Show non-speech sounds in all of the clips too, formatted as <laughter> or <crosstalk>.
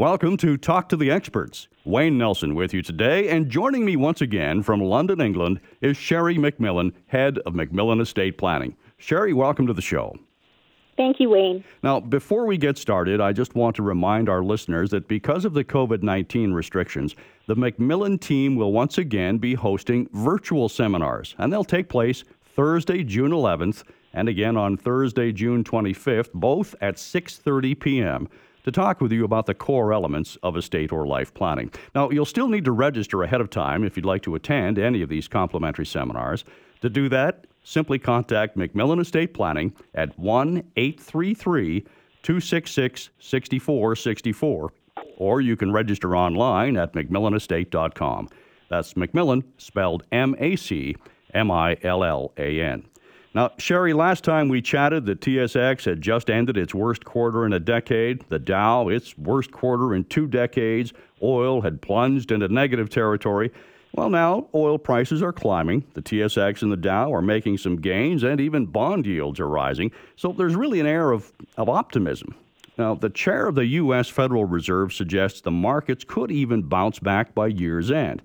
Welcome to Talk to the Experts. Wayne Nelson with you today, and joining me once again from London, England, is Sherry MacMillan, head of MacMillan Estate Planning. Sherry, welcome to the show. Thank you, Wayne. Now, before we get started, I just want to remind our listeners that because of the COVID 19 restrictions, the MacMillan team will once again be hosting virtual seminars, and they'll take place Thursday, June 11th, and again on Thursday, June 25th, both at 6:30 p.m to talk with you about the core elements of estate or life planning. Now, you'll still need to register ahead of time if you'd like to attend any of these complimentary seminars. To do that, simply contact MacMillan Estate Planning at 1 833 266 6464, or you can register online at MacMillanEstate.com. That's MacMillan, spelled M A C M I L L A N. Now, Sherry, last time we chatted, the TSX had just ended its worst quarter in a decade. The Dow, its worst quarter in two decades. Oil had plunged into negative territory. Well, now oil prices are climbing. The TSX and the Dow are making some gains, and even bond yields are rising. So there's really an air of, of optimism. Now, the chair of the U.S. Federal Reserve suggests the markets could even bounce back by year's end.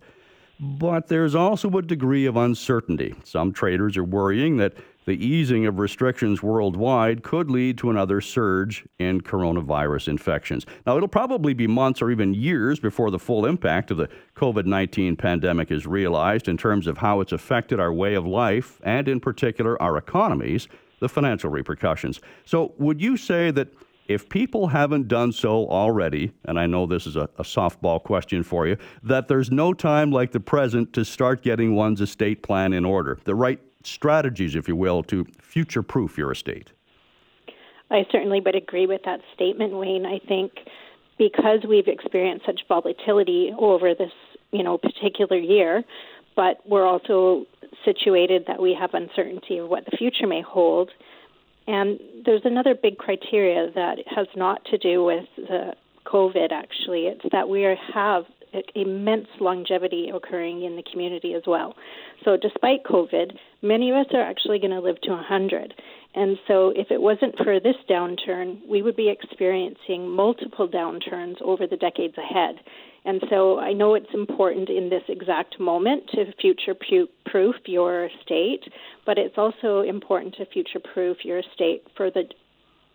But there's also a degree of uncertainty. Some traders are worrying that the easing of restrictions worldwide could lead to another surge in coronavirus infections. Now, it'll probably be months or even years before the full impact of the COVID 19 pandemic is realized in terms of how it's affected our way of life and, in particular, our economies, the financial repercussions. So, would you say that if people haven't done so already, and I know this is a, a, softball question for you, that there's no time like the present to start getting one's estate plan in order, the right strategies, if you will, to future proof your estate. I certainly would agree with that statement, Wayne. I think because we've experienced such volatility over this, you know, particular year, but we're also situated that we have uncertainty of what the future may hold. And there's another big criteria that has not to do with the COVID. Actually, it's that we have immense longevity occurring in the community as well. So, despite COVID, many of us are actually going to live to 100. And so, if it wasn't for this downturn, we would be experiencing multiple downturns over the decades ahead. And so, I know it's important in this exact moment to future proof your estate, but it's also important to future proof your estate for the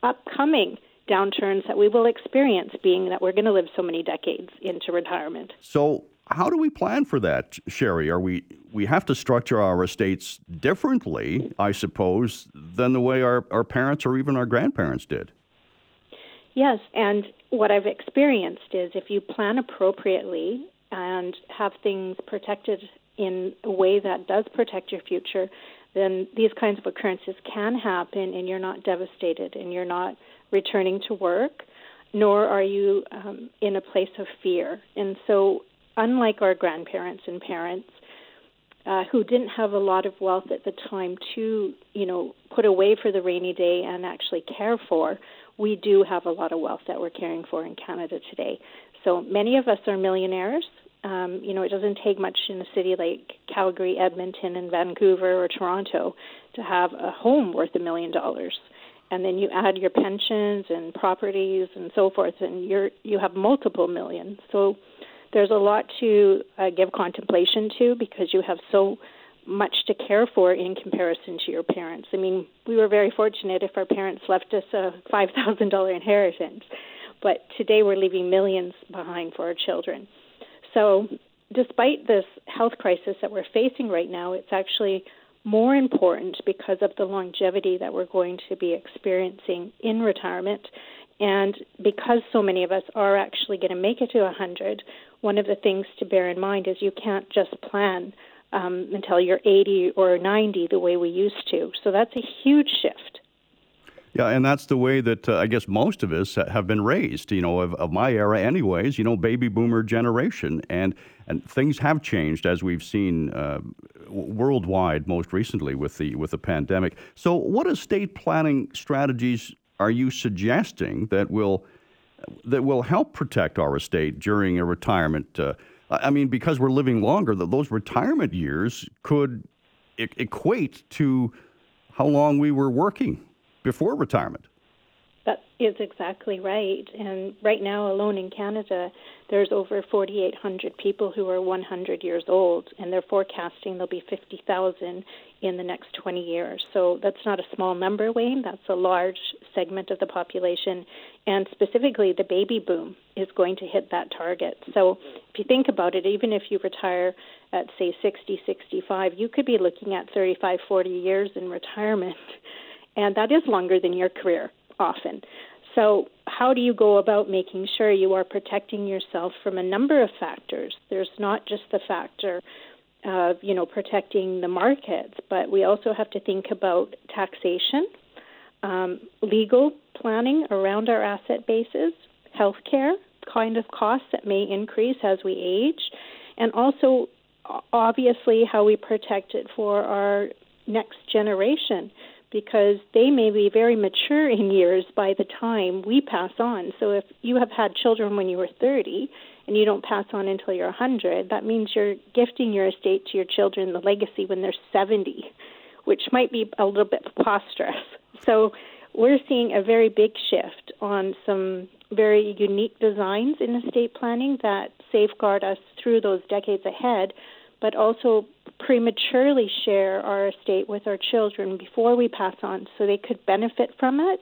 upcoming downturns that we will experience, being that we're going to live so many decades into retirement. So, how do we plan for that, Sherry? Are we we have to structure our estates differently, I suppose, than the way our, our parents or even our grandparents did? Yes, and what I've experienced is if you plan appropriately and have things protected in a way that does protect your future, then these kinds of occurrences can happen and you're not devastated and you're not returning to work, nor are you um, in a place of fear. And so, unlike our grandparents and parents, uh, who didn't have a lot of wealth at the time to, you know, put away for the rainy day and actually care for, we do have a lot of wealth that we're caring for in Canada today. So many of us are millionaires. Um, you know, it doesn't take much in a city like Calgary, Edmonton, and Vancouver or Toronto to have a home worth a million dollars and then you add your pensions and properties and so forth, and you're you have multiple millions. So there's a lot to uh, give contemplation to because you have so much to care for in comparison to your parents. I mean, we were very fortunate if our parents left us a five thousand dollar inheritance, but today we're leaving millions behind for our children. So, despite this health crisis that we're facing right now, it's actually more important because of the longevity that we're going to be experiencing in retirement. And because so many of us are actually going to make it to 100, one of the things to bear in mind is you can't just plan um, until you're 80 or 90 the way we used to. So that's a huge shift. Yeah, and that's the way that uh, I guess most of us have been raised. You know, of, of, my era, anyways. You know, baby boomer generation, and and things have changed as we've seen uh, worldwide, most recently with the with the pandemic. So, what estate planning strategies are you suggesting that will that will help protect our estate during a retirement? Uh, I mean, because we're living longer, those retirement years could equate to how long we were working before retirement. That is exactly right. And right now, alone in Canada, there's over 4,800 people who are 100 years old, and they're forecasting there'll be 50,000 in the next 20 years. So that's not a small number, Wayne. That's a large segment of the population. And specifically, the baby boom is going to hit that target. So if you think about it, even if you retire at, say, 60, 65, you could be looking at 35, 40 years in retirement. <laughs> And that is longer than your career often. So, how do you go about making sure you are protecting yourself from a number of factors? There's not just the factor of, you know, protecting the markets, but we also have to think about taxation, um, legal planning around our asset bases, healthcare kind of costs that may increase as we age, and also obviously how we protect it for our next generation because they may be very mature in years by the time we pass on. So if you have had children when you were 30 and you don't pass on until you're 100, that means you're gifting your estate to your children, the legacy, when they're 70, which might be a little bit preposterous. So we're seeing a very big shift on some very unique designs in estate planning that safeguard us through those decades ahead, but also prematurely share our estate with our children before we pass on so they could benefit from it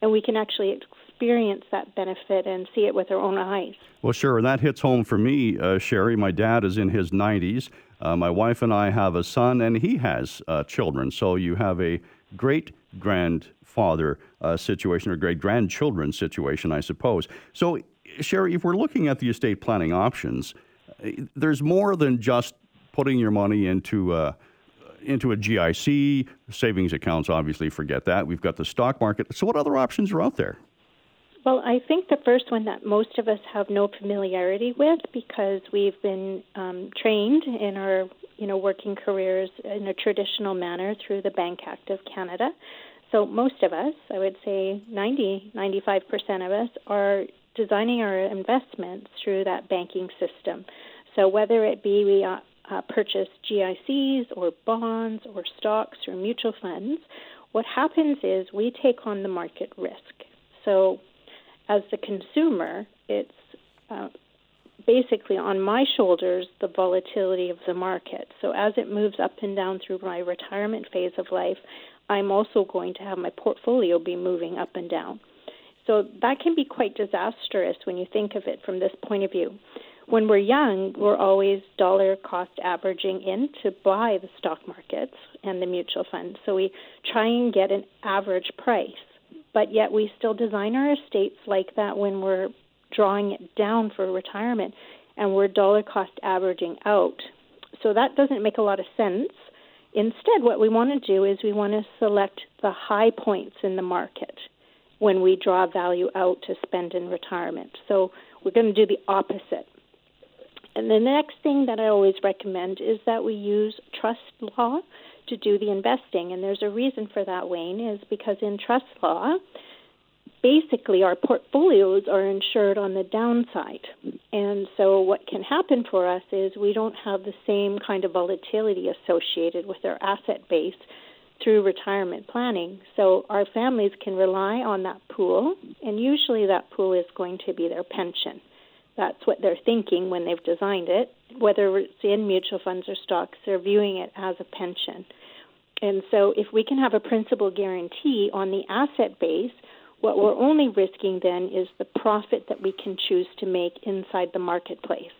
and we can actually experience that benefit and see it with our own eyes. Well, sure. And that hits home for me, uh, Sherry. My dad is in his 90s. Uh, my wife and I have a son, and he has uh, children. So you have a great grandfather uh, situation or great grandchildren situation, I suppose. So, Sherry, if we're looking at the estate planning options, uh, there's more than just putting your money into uh, into a GIC, savings accounts, obviously, forget that. We've got the stock market. So, what other options are out there? Well, I think the first one that most of us have no familiarity with because we've been um, trained in our you know working careers in a traditional manner through the Bank Act of Canada. So most of us, I would say 90, 95% of us are designing our investments through that banking system. So whether it be we uh, purchase GICs or bonds or stocks or mutual funds, what happens is we take on the market risk. So, as the consumer, it's uh, basically on my shoulders the volatility of the market. So, as it moves up and down through my retirement phase of life, I'm also going to have my portfolio be moving up and down. So, that can be quite disastrous when you think of it from this point of view when we're young, we're always dollar cost averaging in to buy the stock markets and the mutual funds. So we try and get an average price, but yet we still design our estates like that when we're drawing it down for retirement and we're dollar cost averaging out. So that doesn't make a lot of sense. Instead, what we want to do is we want to select the high points in the market when we draw value out to spend in retirement. So we're going to do the opposite. And the next thing that I always recommend is that we use trust law to do the investing. And there's a reason for that, Wayne, is because in trust law, basically our portfolios are insured on the downside. And so what can happen for us is we don't have the same kind of volatility associated with our asset base through retirement planning. So our families can rely on that pool, and usually that pool is going to be their pension. That's what they're thinking when they've designed it. Whether it's in mutual funds or stocks, they're viewing it as a pension. And so, if we can have a principal guarantee on the asset base, what we're only risking then is the profit that we can choose to make inside the marketplace.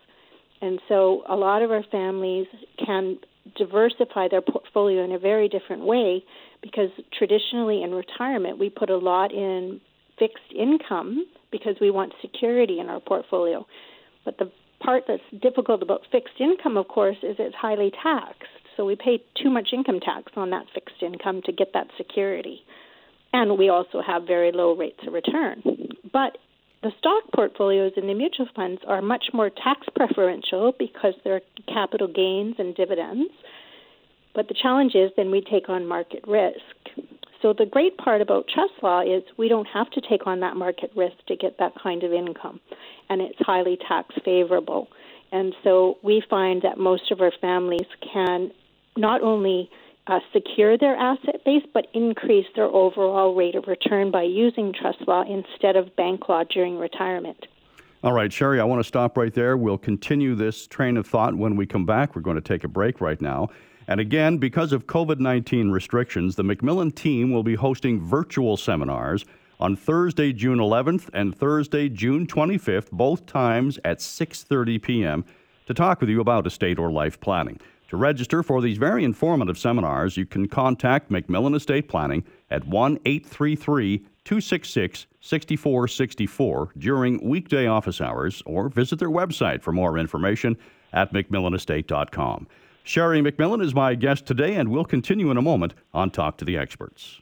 And so, a lot of our families can diversify their portfolio in a very different way because traditionally in retirement, we put a lot in fixed income because we want security in our portfolio. But the part that's difficult about fixed income, of course, is it's highly taxed. So we pay too much income tax on that fixed income to get that security. And we also have very low rates of return. But the stock portfolios in the mutual funds are much more tax preferential because they're capital gains and dividends. But the challenge is then we take on market risk. So the great part about trust law is we don't have to take on that market risk to get that kind of income, and it's highly tax favorable. And so we find that most of our families can not only uh, secure their asset base but increase their overall rate of return by using trust law instead of bank law during retirement. All right, Sherry, I want to stop right there. We'll continue this train of thought when we come back. We're going to take a break right now. And again, because of COVID 19 restrictions, the MacMillan team will be hosting virtual seminars on Thursday, June 11th and Thursday, June 25th, both times at 6:30 p.m. to talk with you about estate or life planning. To register for these very informative seminars, you can contact MacMillan Estate Planning at 1 833 266 6464 during weekday office hours or visit their website for more information at macmillanestate.com. Sherry MacMillan is my guest today, and we'll continue in a moment on Talk to the Experts.